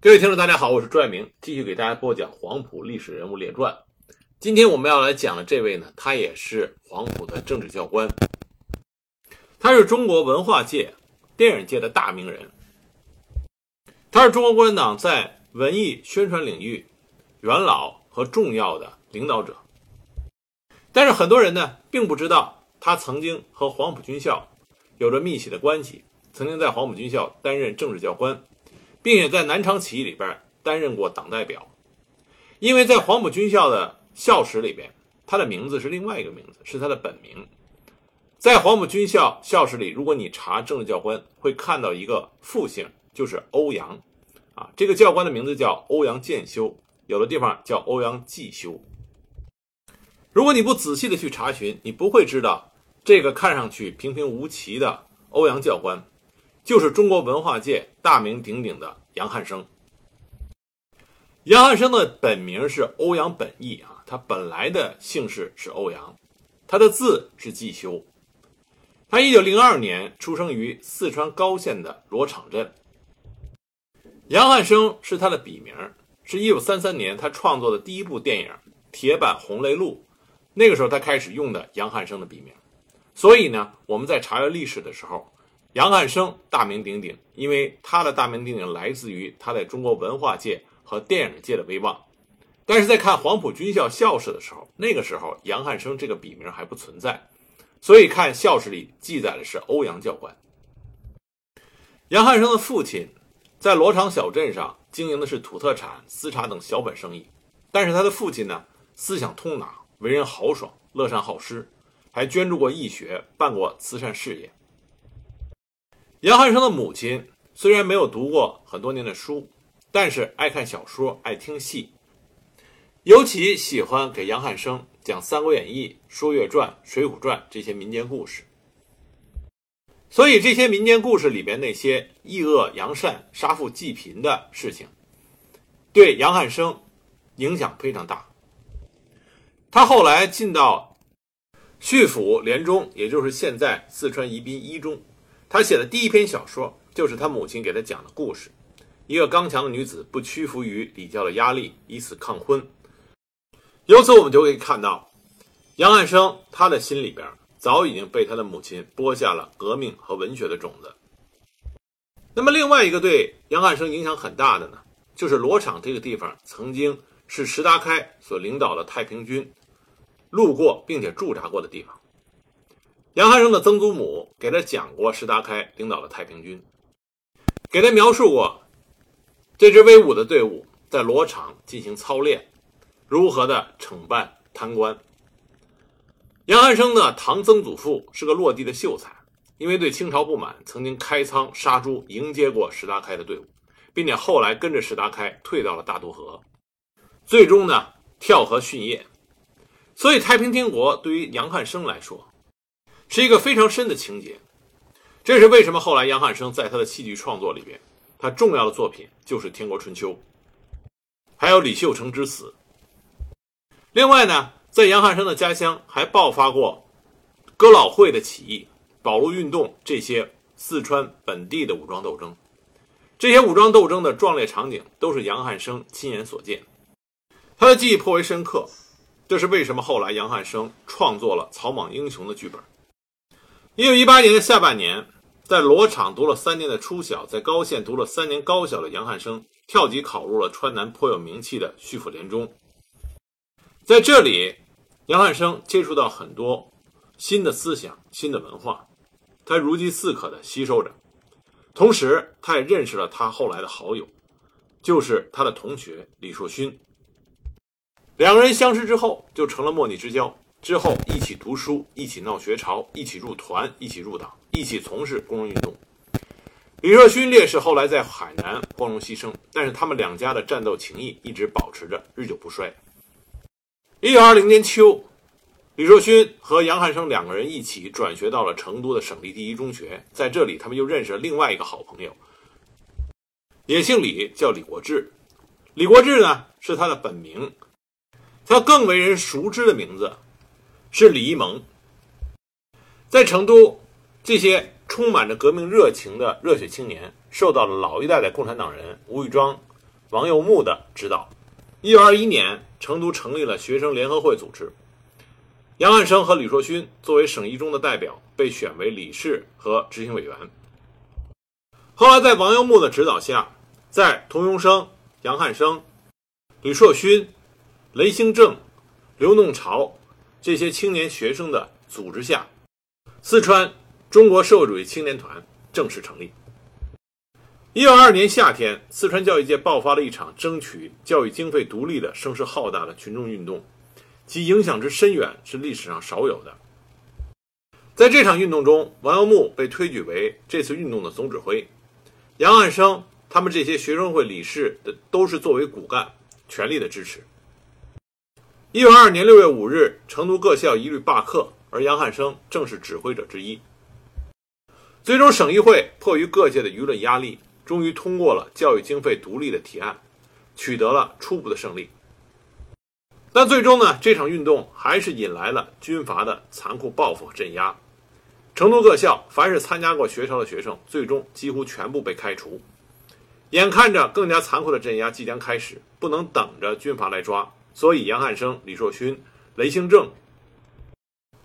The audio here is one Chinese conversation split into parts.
各位听众，大家好，我是朱爱明，继续给大家播讲《黄埔历史人物列传》。今天我们要来讲的这位呢，他也是黄埔的政治教官，他是中国文化界、电影界的大名人，他是中国共产党在文艺宣传领域元老和重要的领导者。但是很多人呢，并不知道他曾经和黄埔军校有着密切的关系，曾经在黄埔军校担任政治教官。并且在南昌起义里边担任过党代表，因为在黄埔军校的校史里边，他的名字是另外一个名字，是他的本名。在黄埔军校校史里，如果你查政治教官，会看到一个复姓，就是欧阳，啊，这个教官的名字叫欧阳建修，有的地方叫欧阳继修。如果你不仔细的去查询，你不会知道这个看上去平平无奇的欧阳教官。就是中国文化界大名鼎鼎的杨汉生。杨汉生的本名是欧阳本义啊，他本来的姓氏是欧阳，他的字是季修。他一九零二年出生于四川高县的罗场镇。杨汉生是他的笔名，是一九三三年他创作的第一部电影《铁板红雷录》，那个时候他开始用的杨汉生的笔名。所以呢，我们在查阅历史的时候。杨汉生大名鼎鼎，因为他的大名鼎鼎来自于他在中国文化界和电影界的威望。但是在看黄埔军校校史的时候，那个时候杨汉生这个笔名还不存在，所以看校史里记载的是欧阳教官。杨汉生的父亲在罗场小镇上经营的是土特产、丝茶等小本生意，但是他的父亲呢，思想通达，为人豪爽，乐善好施，还捐助过义学，办过慈善事业。杨汉生的母亲虽然没有读过很多年的书，但是爱看小说，爱听戏，尤其喜欢给杨汉生讲《三国演义》《说岳传》《水浒传》这些民间故事。所以这些民间故事里边那些抑恶扬善、杀富济贫的事情，对杨汉生影响非常大。他后来进到叙府连中，也就是现在四川宜宾一中。他写的第一篇小说就是他母亲给他讲的故事。一个刚强的女子不屈服于礼教的压力，以此抗婚。由此我们就可以看到，杨汉生他的心里边早已经被他的母亲播下了革命和文学的种子。那么另外一个对杨汉生影响很大的呢，就是罗场这个地方曾经是石达开所领导的太平军路过并且驻扎过的地方。杨汉生的曾祖母给他讲过石达开领导的太平军，给他描述过这支威武的队伍在罗场进行操练，如何的惩办贪官。杨汉生的堂曾祖父是个落地的秀才，因为对清朝不满，曾经开仓杀猪迎接过石达开的队伍，并且后来跟着石达开退到了大渡河，最终呢跳河殉业。所以太平天国对于杨汉生来说。是一个非常深的情节，这是为什么后来杨汉生在他的戏剧创作里边，他重要的作品就是《天国春秋》，还有李秀成之死。另外呢，在杨汉生的家乡还爆发过哥老会的起义、保路运动这些四川本地的武装斗争，这些武装斗争的壮烈场景都是杨汉生亲眼所见，他的记忆颇为深刻。这是为什么后来杨汉生创作了《草莽英雄》的剧本。一九一八年的下半年，在罗场读了三年的初小，在高县读了三年高小的杨汉生跳级考入了川南颇有名气的叙府联中。在这里，杨汉生接触到很多新的思想、新的文化，他如饥似渴地吸收着。同时，他也认识了他后来的好友，就是他的同学李硕勋。两个人相识之后，就成了莫逆之交。之后一起读书，一起闹学潮，一起入团，一起入党，一起从事工人运动。李若勋烈士后来在海南光荣牺牲，但是他们两家的战斗情谊一直保持着，日久不衰。一九二零年秋，李若勋和杨汉生两个人一起转学到了成都的省立第一中学，在这里他们又认识了另外一个好朋友，也姓李，叫李国志。李国志呢是他的本名，他更为人熟知的名字。是李一萌，在成都，这些充满着革命热情的热血青年，受到了老一代的共产党人吴玉庄王右木的指导。一九二一年，成都成立了学生联合会组织，杨汉生和李硕勋作为省一中的代表被选为理事和执行委员。后来，在王右木的指导下，在童庸生、杨汉生、李硕勋、雷兴正、刘弄潮这些青年学生的组织下，四川中国社会主义青年团正式成立。一九二二年夏天，四川教育界爆发了一场争取教育经费独立的声势浩大的群众运动，其影响之深远是历史上少有的。在这场运动中，王耀木被推举为这次运动的总指挥，杨汉生他们这些学生会理事的都是作为骨干，全力的支持。一九二二年六月五日，成都各校一律罢课，而杨汉生正是指挥者之一。最终，省议会迫于各界的舆论压力。终于通过了教育经费独立的提案，取得了初步的胜利。但最终呢，这场运动还是引来了军阀的残酷报复和镇压。成都各校凡是参加过学潮的学生，最终几乎全部被开除。眼看着更加残酷的镇压即将开始，不能等着军阀来抓，所以杨汉生、李硕勋、雷兴正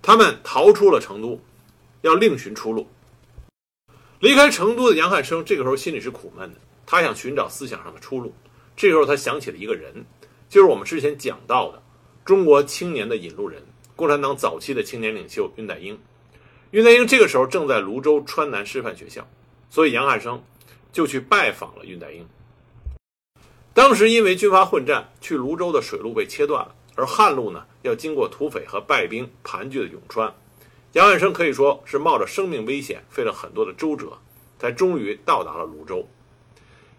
他们逃出了成都，要另寻出路。离开成都的杨汉生，这个时候心里是苦闷的。他想寻找思想上的出路。这时候他想起了一个人，就是我们之前讲到的中国青年的引路人——共产党早期的青年领袖恽代英。恽代英这个时候正在泸州川南师范学校，所以杨汉生就去拜访了恽代英。当时因为军阀混战，去泸州的水路被切断了，而旱路呢要经过土匪和败兵盘踞的永川。杨汉生可以说是冒着生命危险，费了很多的周折，才终于到达了泸州。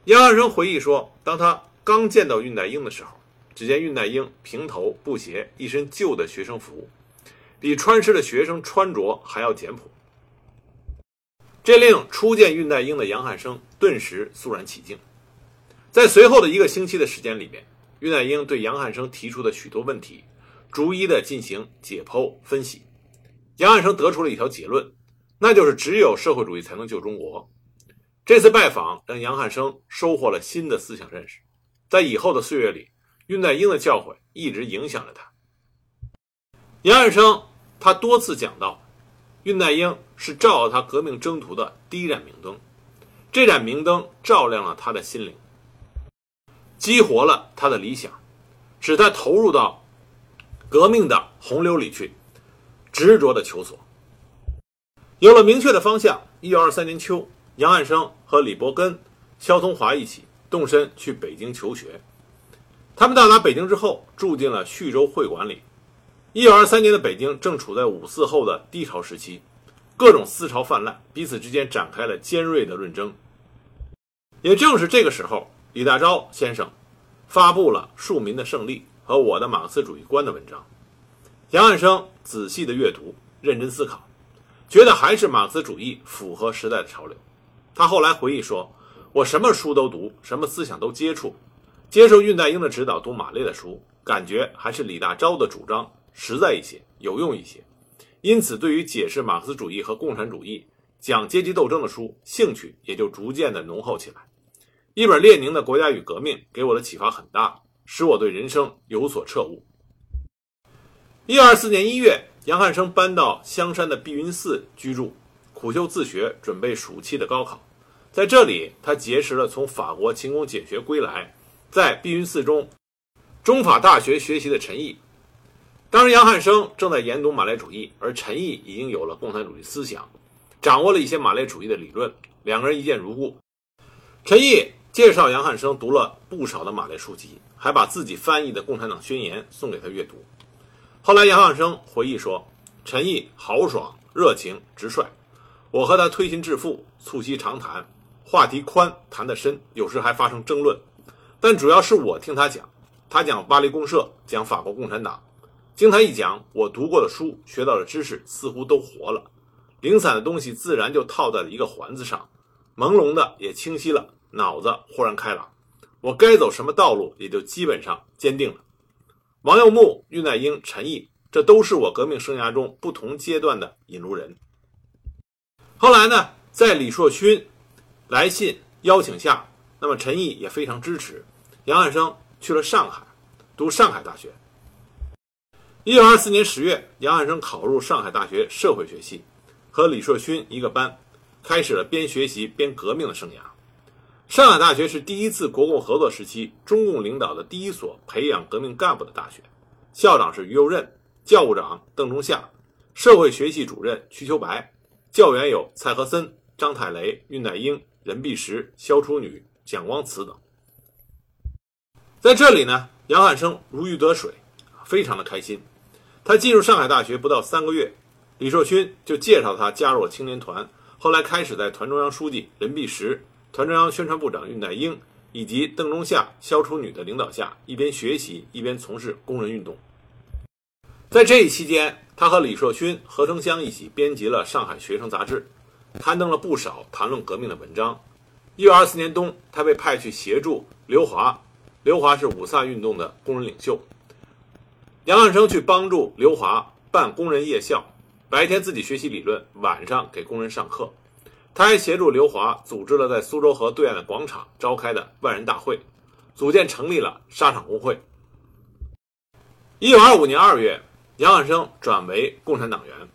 杨汉生回忆说，当他刚见到恽代英的时候，只见恽代英平头布鞋，一身旧的学生服，比川师的学生穿着还要简朴。这令初见恽代英的杨汉生顿时肃然起敬。在随后的一个星期的时间里边，恽代英对杨汉生提出的许多问题，逐一的进行解剖分析。杨汉生得出了一条结论，那就是只有社会主义才能救中国。这次拜访让杨汉生收获了新的思想认识，在以后的岁月里，恽代英的教诲一直影响着他。杨汉生他多次讲到，恽代英是照耀他革命征途的第一盏明灯，这盏明灯照亮了他的心灵，激活了他的理想，使他投入到革命的洪流里去。执着的求索，有了明确的方向。一九二三年秋，杨汉生和李伯根、肖同华一起动身去北京求学。他们到达北京之后，住进了叙州会馆里。一九二三年的北京正处在五四后的低潮时期，各种思潮泛滥，彼此之间展开了尖锐的论争。也正是这个时候，李大钊先生发布了《庶民的胜利》和《我的马克思主义观》的文章。杨汉生仔细的阅读，认真思考，觉得还是马克思主义符合时代的潮流。他后来回忆说：“我什么书都读，什么思想都接触，接受恽代英的指导，读马列的书，感觉还是李大钊的主张实在一些，有用一些。因此，对于解释马克思主义和共产主义、讲阶级斗争的书，兴趣也就逐渐的浓厚起来。一本列宁的《国家与革命》给我的启发很大，使我对人生有所彻悟。”一二四年一月，杨汉生搬到香山的碧云寺居住，苦修自学，准备暑期的高考。在这里，他结识了从法国勤工俭学归来，在碧云寺中中法大学学习的陈毅。当时，杨汉生正在研读马列主义，而陈毅已经有了共产主义思想，掌握了一些马列主义的理论，两个人一见如故。陈毅介绍杨汉生读了不少的马列书籍，还把自己翻译的《共产党宣言》送给他阅读。后来，杨汉生回忆说：“陈毅豪爽、热情、直率，我和他推心置腹，促膝长谈，话题宽，谈得深，有时还发生争论。但主要是我听他讲，他讲巴黎公社，讲法国共产党。经他一讲，我读过的书、学到的知识似乎都活了，零散的东西自然就套在了一个环子上，朦胧的也清晰了，脑子豁然开朗，我该走什么道路也就基本上坚定了。”王耀木、恽代英、陈毅，这都是我革命生涯中不同阶段的引路人。后来呢，在李硕勋来信邀请下，那么陈毅也非常支持，杨汉生去了上海，读上海大学。一九二四年十月，杨汉生考入上海大学社会学系，和李硕勋一个班，开始了边学习边革命的生涯。上海大学是第一次国共合作时期中共领导的第一所培养革命干部的大学，校长是于右任，教务长邓中夏，社会学系主任瞿秋白，教员有蔡和森、张太雷、恽代英、任弼时、萧楚女、蒋光慈等。在这里呢，杨汉生如鱼得水，非常的开心。他进入上海大学不到三个月，李硕勋就介绍他加入了青年团。后来开始在团中央书记任弼时、团中央宣传部长恽代英以及邓中夏、萧楚女的领导下，一边学习一边从事工人运动。在这一期间，他和李硕勋、何成湘一起编辑了《上海学生杂志》，刊登了不少谈论革命的文章。一九二四年冬，他被派去协助刘华，刘华是五卅运动的工人领袖。杨汉生去帮助刘华办工人夜校，白天自己学习理论，晚上给工人上课。他还协助刘华组织了在苏州河对岸的广场召开的万人大会，组建成立了沙场工会。一九二五年二月，杨汉生转为共产党员，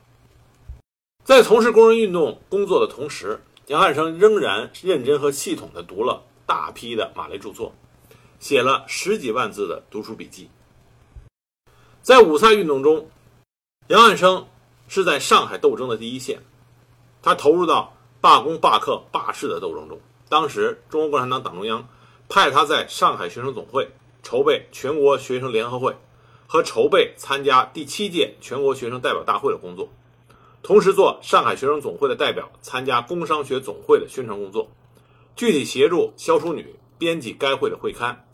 在从事工人运动工作的同时，杨汉生仍然认真和系统地读了大批的马列著作，写了十几万字的读书笔记。在五卅运动中，杨汉生是在上海斗争的第一线，他投入到罢工、罢课、罢市的斗争中。当时，中国共产党党中央派他在上海学生总会筹备全国学生联合会和筹备参加第七届全国学生代表大会的工作，同时做上海学生总会的代表参加工商学总会的宣传工作，具体协助萧淑女编辑该会的会刊。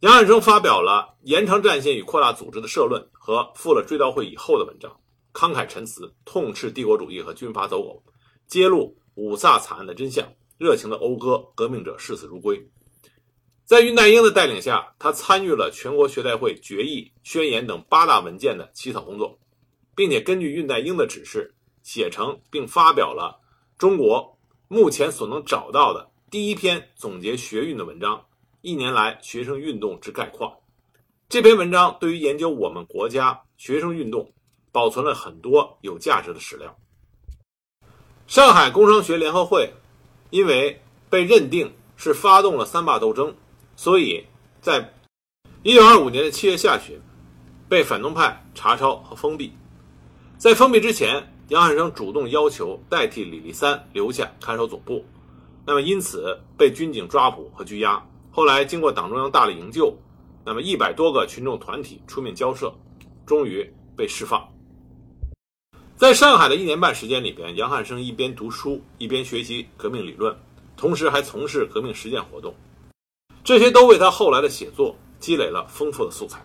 杨汉生发表了《延长战线与扩大组织》的社论和赴了追悼会以后的文章，慷慨陈词，痛斥帝国主义和军阀走狗，揭露五卅惨案的真相，热情的讴歌革命者视死如归。在恽代英的带领下，他参与了全国学代会决议、宣言等八大文件的起草工作，并且根据恽代英的指示，写成并发表了中国目前所能找到的第一篇总结学运的文章。一年来学生运动之概况，这篇文章对于研究我们国家学生运动，保存了很多有价值的史料。上海工商学联合会，因为被认定是发动了三罢斗争，所以在一九二五年的七月下旬，被反动派查抄和封闭。在封闭之前，杨汉生主动要求代替李立三留下看守总部，那么因此被军警抓捕和拘押。后来经过党中央大力营救，那么一百多个群众团体出面交涉，终于被释放。在上海的一年半时间里边，杨汉生一边读书，一边学习革命理论，同时还从事革命实践活动，这些都为他后来的写作积累了丰富的素材。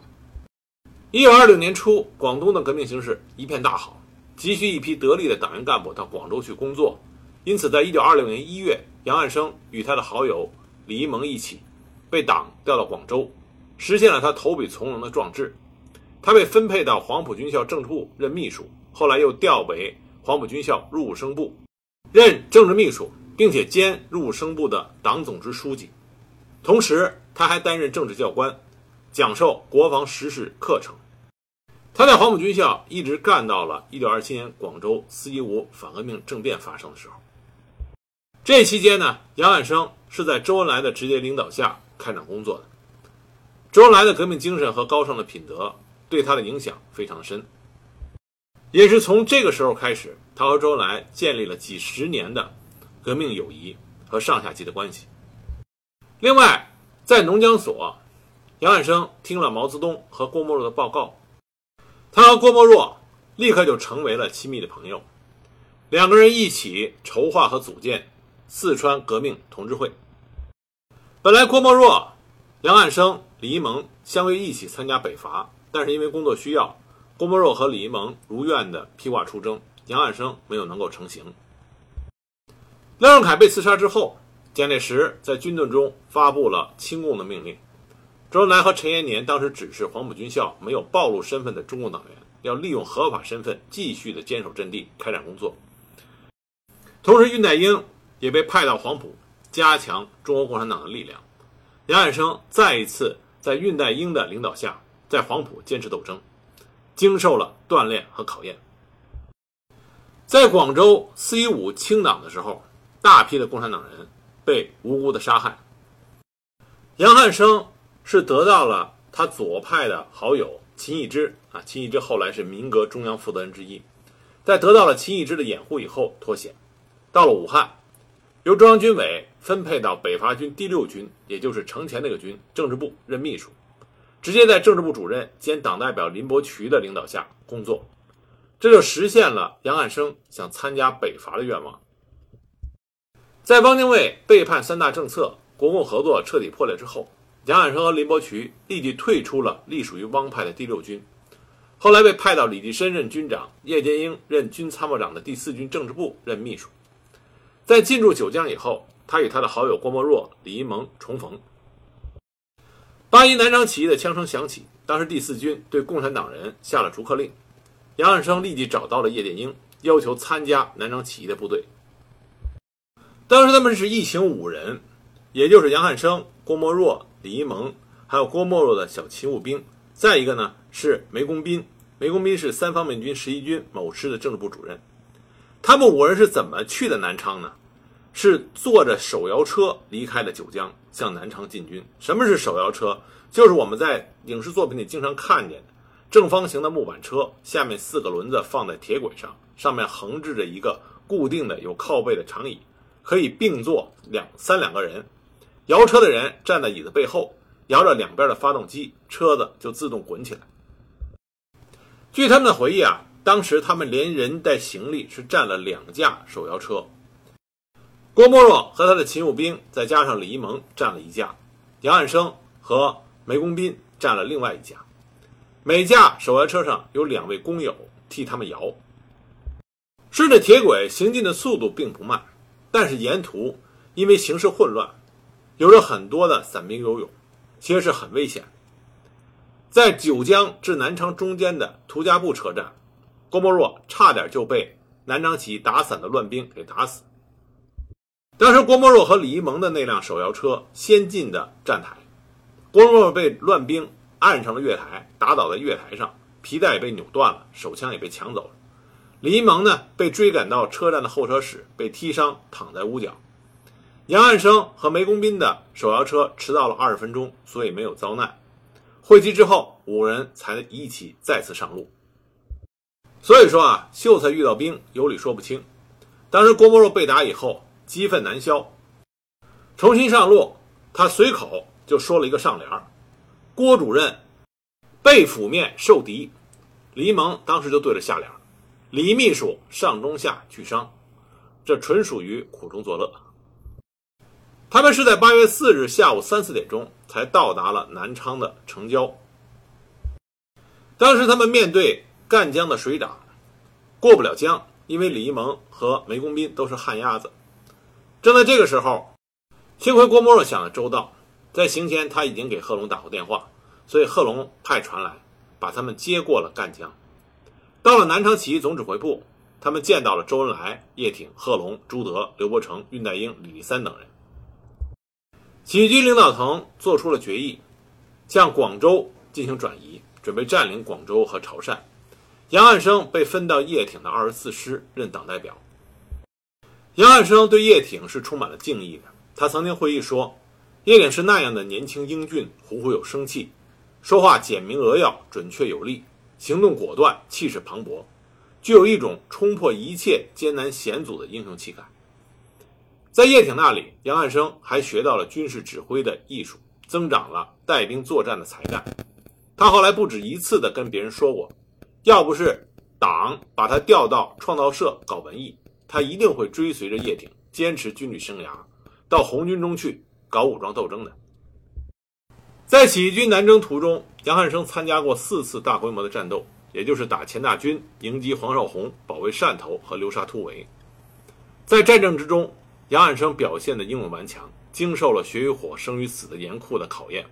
一九二六年初，广东的革命形势一片大好，急需一批得力的党员干部到广州去工作，因此，在一九二六年一月，杨汉生与他的好友李一萌一起。被党调到广州，实现了他投笔从戎的壮志。他被分配到黄埔军校政治部任秘书，后来又调为黄埔军校入伍生部任政治秘书，并且兼入伍生部的党总支书记。同时，他还担任政治教官，讲授国防实事课程。他在黄埔军校一直干到了1927年广州四一五反革命政变发生的时候。这期间呢，杨汉生是在周恩来的直接领导下。开展工作的周恩来的革命精神和高尚的品德对他的影响非常深，也是从这个时候开始，他和周恩来建立了几十年的革命友谊和上下级的关系。另外，在农讲所，杨汉生听了毛泽东和郭沫若的报告，他和郭沫若立刻就成为了亲密的朋友，两个人一起筹划和组建四川革命同志会。本来郭沫若、杨汉生、李一萌相约一起参加北伐，但是因为工作需要，郭沫若和李一萌如愿的披挂出征，杨汉生没有能够成行。廖仲恺被刺杀之后，蒋介石在军队中发布了清共的命令。周恩来和陈延年当时指示黄埔军校没有暴露身份的中共党员，要利用合法身份继续的坚守阵地，开展工作。同时，恽代英也被派到黄埔。加强中国共产党的力量，杨汉生再一次在恽代英的领导下，在黄埔坚持斗争，经受了锻炼和考验。在广州四一五清党的时候，大批的共产党人被无辜的杀害。杨汉生是得到了他左派的好友秦义之啊，秦义之后来是民革中央负责人之一，在得到了秦义之的掩护以后脱险，到了武汉，由中央军委分配到北伐军第六军，也就是程前那个军政治部任秘书，直接在政治部主任兼党代表林伯渠的领导下工作。这就实现了杨汉生想参加北伐的愿望。在汪精卫背叛三大政策、国共合作彻底破裂之后，杨汉生和林伯渠立即退出了隶属于汪派的第六军，后来被派到李济深任军长、叶剑英任军参谋长的第四军政治部任秘书。在进驻九江以后，他与他的好友郭沫若、李一萌重逢。八一南昌起义的枪声响起，当时第四军对共产党人下了逐客令。杨汉生立即找到了叶剑英，要求参加南昌起义的部队。当时他们是一行五人，也就是杨汉生、郭沫若、李一萌，还有郭沫若的小勤务兵，再一个呢是梅公斌。梅公斌是三方面军十一军某师的政治部主任。他们五人是怎么去的南昌呢？是坐着手摇车离开了九江，向南昌进军。什么是手摇车？就是我们在影视作品里经常看见的。正方形的木板车，下面四个轮子放在铁轨上，上面横置着一个固定的有靠背的长椅，可以并坐两三两个人。摇车的人站在椅子背后，摇着两边的发动机，车子就自动滚起来。据他们的回忆啊，当时他们连人带行李是占了两架手摇车。郭沫若和他的勤务兵，再加上李一萌占了一架，杨汉生和梅公斌占了另外一架。每架手摇车上有两位工友替他们摇，顺着铁轨行进的速度并不慢，但是沿途因为形势混乱，有着很多的散兵游勇，其实是很危险。在九江至南昌中间的涂家埠车站，郭沫若差点就被南昌起义打散的乱兵给打死。当时郭沫若和李一萌的那辆手摇车先进的站台，郭沫若被乱兵。按上了月台，打倒在月台上，皮带也被扭断了，手枪也被抢走了。李一萌呢，被追赶到车站的候车室，被踢伤，躺在屋角。杨汉生和梅公斌的手摇车迟到了二十分钟，所以没有遭难。会集之后，五人才一起再次上路。所以说啊，秀才遇到兵，有理说不清。当时郭沫若被打以后，激愤难消，重新上路，他随口就说了一个上联。郭主任背 phủ 面受敌，李一蒙当时就对着下联：“李秘书上中下俱伤。”这纯属于苦中作乐。他们是在八月四日下午三四点钟才到达了南昌的城郊。当时他们面对赣江的水涨，过不了江，因为李一萌和梅公斌都是旱鸭子。正在这个时候，幸亏郭沫若想的周到。在行前，他已经给贺龙打过电话，所以贺龙派船来把他们接过了赣江。到了南昌起义总指挥部，他们见到了周恩来、叶挺、贺龙、朱德、刘伯承、恽代英、李立三等人。起义军领导层做出了决议，向广州进行转移，准备占领广州和潮汕。杨汉生被分到叶挺的二十四师任党代表。杨汉生对叶挺是充满了敬意的，他曾经回忆说。叶挺是那样的年轻英俊，虎虎有生气，说话简明扼要，准确有力，行动果断，气势磅礴，具有一种冲破一切艰难险阻的英雄气概。在叶挺那里，杨汉生还学到了军事指挥的艺术，增长了带兵作战的才干。他后来不止一次地跟别人说过，要不是党把他调到创造社搞文艺，他一定会追随着叶挺，坚持军旅生涯，到红军中去。搞武装斗争的，在起义军南征途中，杨汉生参加过四次大规模的战斗，也就是打钱大军、迎击黄绍竑、保卫汕头和流沙突围。在战争之中，杨汉生表现的英勇顽强，经受了血与火、生与死的严酷的考验。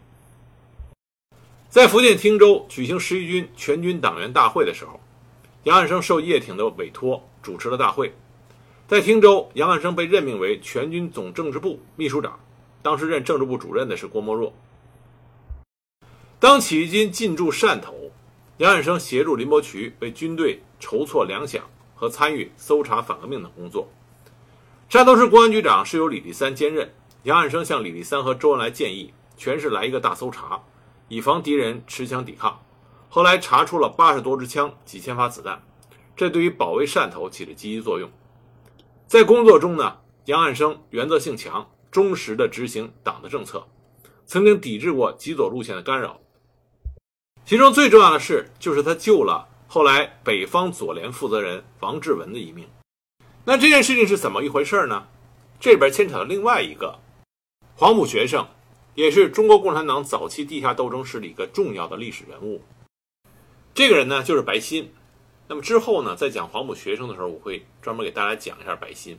在福建汀州举行十一军全军党员大会的时候，杨汉生受叶挺的委托主持了大会。在汀州，杨汉生被任命为全军总政治部秘书长。当时任政治部主任的是郭沫若。当起义军进驻汕头，杨汉生协助林伯渠为军队筹措粮饷和参与搜查反革命的工作。汕头市公安局长是由李立三兼任。杨汉生向李立三和周恩来建议，全市来一个大搜查，以防敌人持枪抵抗。后来查出了八十多支枪、几千发子弹，这对于保卫汕头起了积极作用。在工作中呢，杨汉生原则性强，忠实地执行党的政策，曾经抵制过极左路线的干扰。其中最重要的事就是他救了后来北方左联负责人王志文的一命。那这件事情是怎么一回事呢？这里边牵扯到另外一个黄埔学生，也是中国共产党早期地下斗争史里一个重要的历史人物。这个人呢，就是白鑫。那么之后呢，在讲黄埔学生的时候，我会专门给大家讲一下白鑫。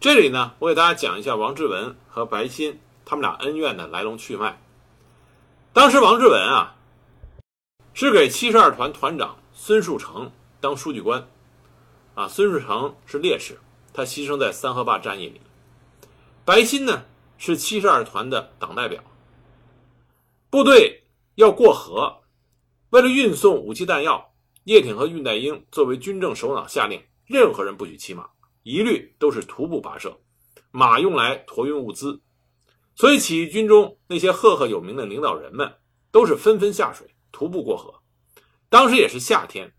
这里呢，我给大家讲一下王志文和白鑫他们俩恩怨的来龙去脉。当时王志文啊。是给七十二团团长孙树成当书记官，啊，孙树成是烈士，他牺牲在三河坝战役里。白鑫呢是七十二团的党代表。部队要过河，为了运送武器弹药，叶挺和恽代英作为军政首脑下令，任何人不许骑马，一律都是徒步跋涉，马用来驮运物资。所以起义军中那些赫赫有名的领导人们都是纷纷下水。徒步过河，当时也是夏天，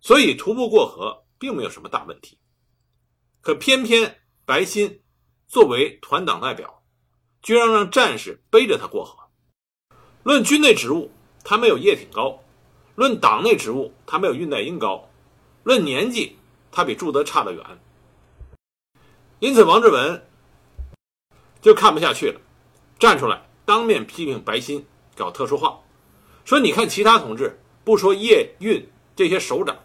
所以徒步过河并没有什么大问题。可偏偏白鑫作为团党代表，居然让战士背着他过河。论军内职务，他没有叶挺高；论党内职务，他没有恽代英高；论年纪，他比朱德差得远。因此，王志文就看不下去了，站出来当面批评白欣搞特殊化。说，你看其他同志，不说叶运这些首长，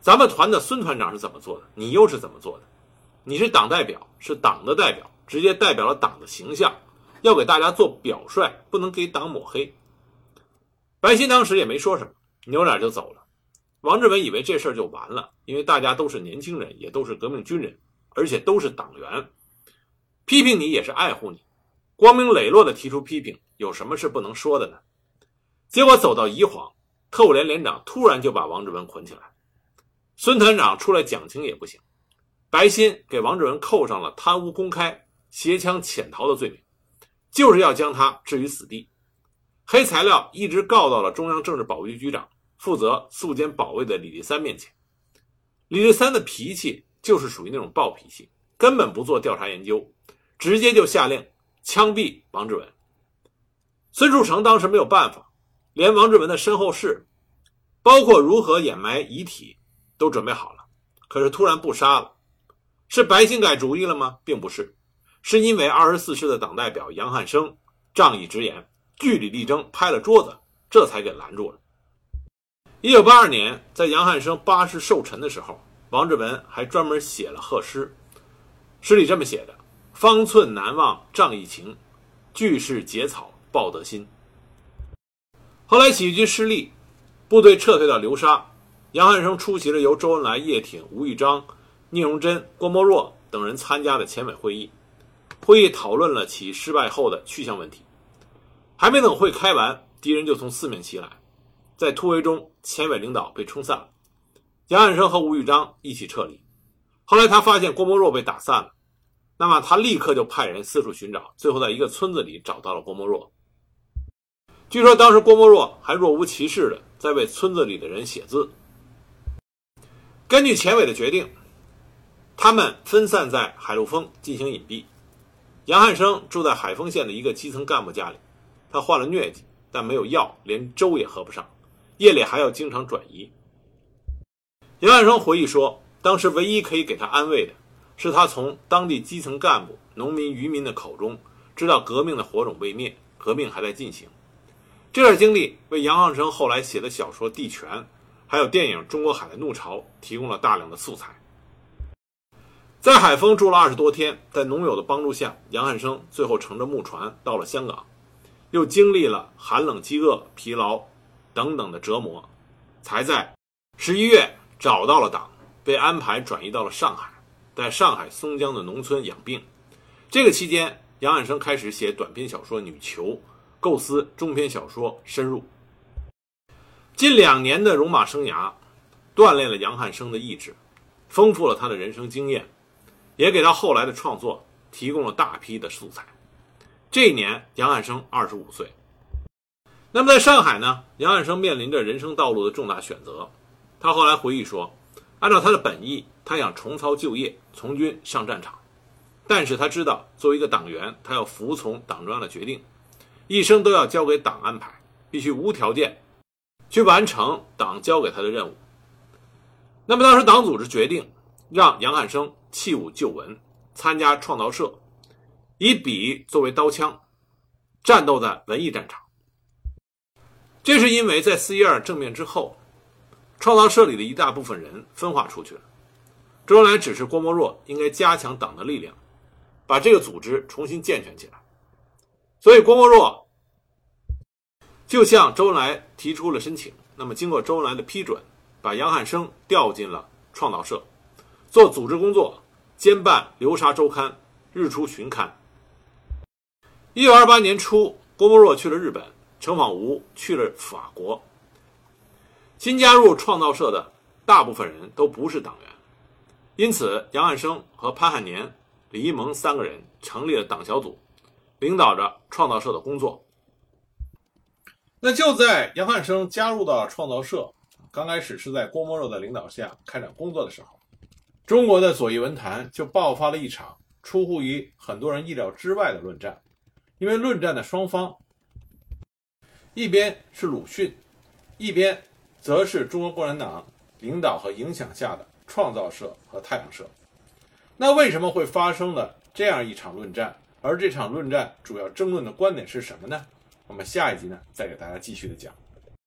咱们团的孙团长是怎么做的？你又是怎么做的？你是党代表，是党的代表，直接代表了党的形象，要给大家做表率，不能给党抹黑。白欣当时也没说什么，扭脸就走了。王志文以为这事儿就完了，因为大家都是年轻人，也都是革命军人，而且都是党员，批评你也是爱护你，光明磊落的提出批评，有什么是不能说的呢？结果走到宜黄，特务连连长突然就把王志文捆起来，孙团长出来讲情也不行，白欣给王志文扣上了贪污公开、携枪潜逃的罪名，就是要将他置于死地。黑材料一直告到了中央政治保卫局局长负责肃监保卫的李立三面前。李立三的脾气就是属于那种暴脾气，根本不做调查研究，直接就下令枪毙王志文。孙树成当时没有办法。连王志文的身后事，包括如何掩埋遗体，都准备好了。可是突然不杀了，是白欣改主意了吗？并不是，是因为二十四师的党代表杨汉生仗义直言，据理力争，拍了桌子，这才给拦住了。一九八二年，在杨汉生八十寿辰的时候，王志文还专门写了贺诗，诗里这么写的：“方寸难忘仗义情，巨是结草报德心。”后来起义军失利，部队撤退到流沙，杨汉生出席了由周恩来、叶挺、吴玉章、聂荣臻、郭沫若等人参加的前委会议。会议讨论了起义失败后的去向问题。还没等会开完，敌人就从四面袭来，在突围中，前委领导被冲散了，杨汉生和吴玉章一起撤离。后来他发现郭沫若被打散了，那么他立刻就派人四处寻找，最后在一个村子里找到了郭沫若。据说当时郭沫若还若无其事的在为村子里的人写字。根据前委的决定，他们分散在海陆丰进行隐蔽。杨汉生住在海丰县的一个基层干部家里，他患了疟疾，但没有药，连粥也喝不上，夜里还要经常转移。杨汉生回忆说，当时唯一可以给他安慰的，是他从当地基层干部、农民、渔民的口中知道革命的火种未灭，革命还在进行。这段经历为杨汉生后来写的小说《地权》，还有电影《中国海的怒潮》提供了大量的素材。在海丰住了二十多天，在农友的帮助下，杨汉生最后乘着木船到了香港，又经历了寒冷、饥饿、疲劳等等的折磨，才在十一月找到了党，被安排转移到了上海，在上海松江的农村养病。这个期间，杨汉生开始写短篇小说《女囚》，构思中篇小说《深入》。近两年的戎马生涯，锻炼了杨汉生的意志，丰富了他的人生经验，也给他后来的创作提供了大批的素材。这一年，杨汉生二十五岁。那么在上海呢，杨汉生面临着人生道路的重大选择。他后来回忆说：“按照他的本意，他想重操旧业，从军上战场。但是他知道，作为一个党员，他要服从党中央的决定，一生都要交给党安排，必须无条件去完成党交给他的任务。那么当时党组织决定让杨汉生弃武就文，参加创造社，以笔作为刀枪，战斗在文艺战场。这是因为在四一二政变之后。”创造社里的一大部分人分化出去了。周恩来指示郭沫若应该加强党的力量，把这个组织重新健全起来。所以郭沫若就向周恩来提出了申请。那么经过周恩来的批准，把杨汉生调进了创造社，做组织工作，兼办《流沙周刊》《日出巡刊》。一九二八年初，郭沫若去了日本，程仿吾去了法国。新加入创造社的大部分人都不是党员，因此杨汉生和潘汉年、李一萌三个人成立了党小组，领导着创造社的工作。那就在杨汉生加入到创造社，刚开始是在郭沫若的领导下开展工作的时候，中国的左翼文坛就爆发了一场出乎于很多人意料之外的论战，因为论战的双方，一边是鲁迅，一边。则是中国共产党领导和影响下的创造社和太阳社。那为什么会发生了这样一场论战？而这场论战主要争论的观点是什么呢？我们下一集呢，再给大家继续的讲。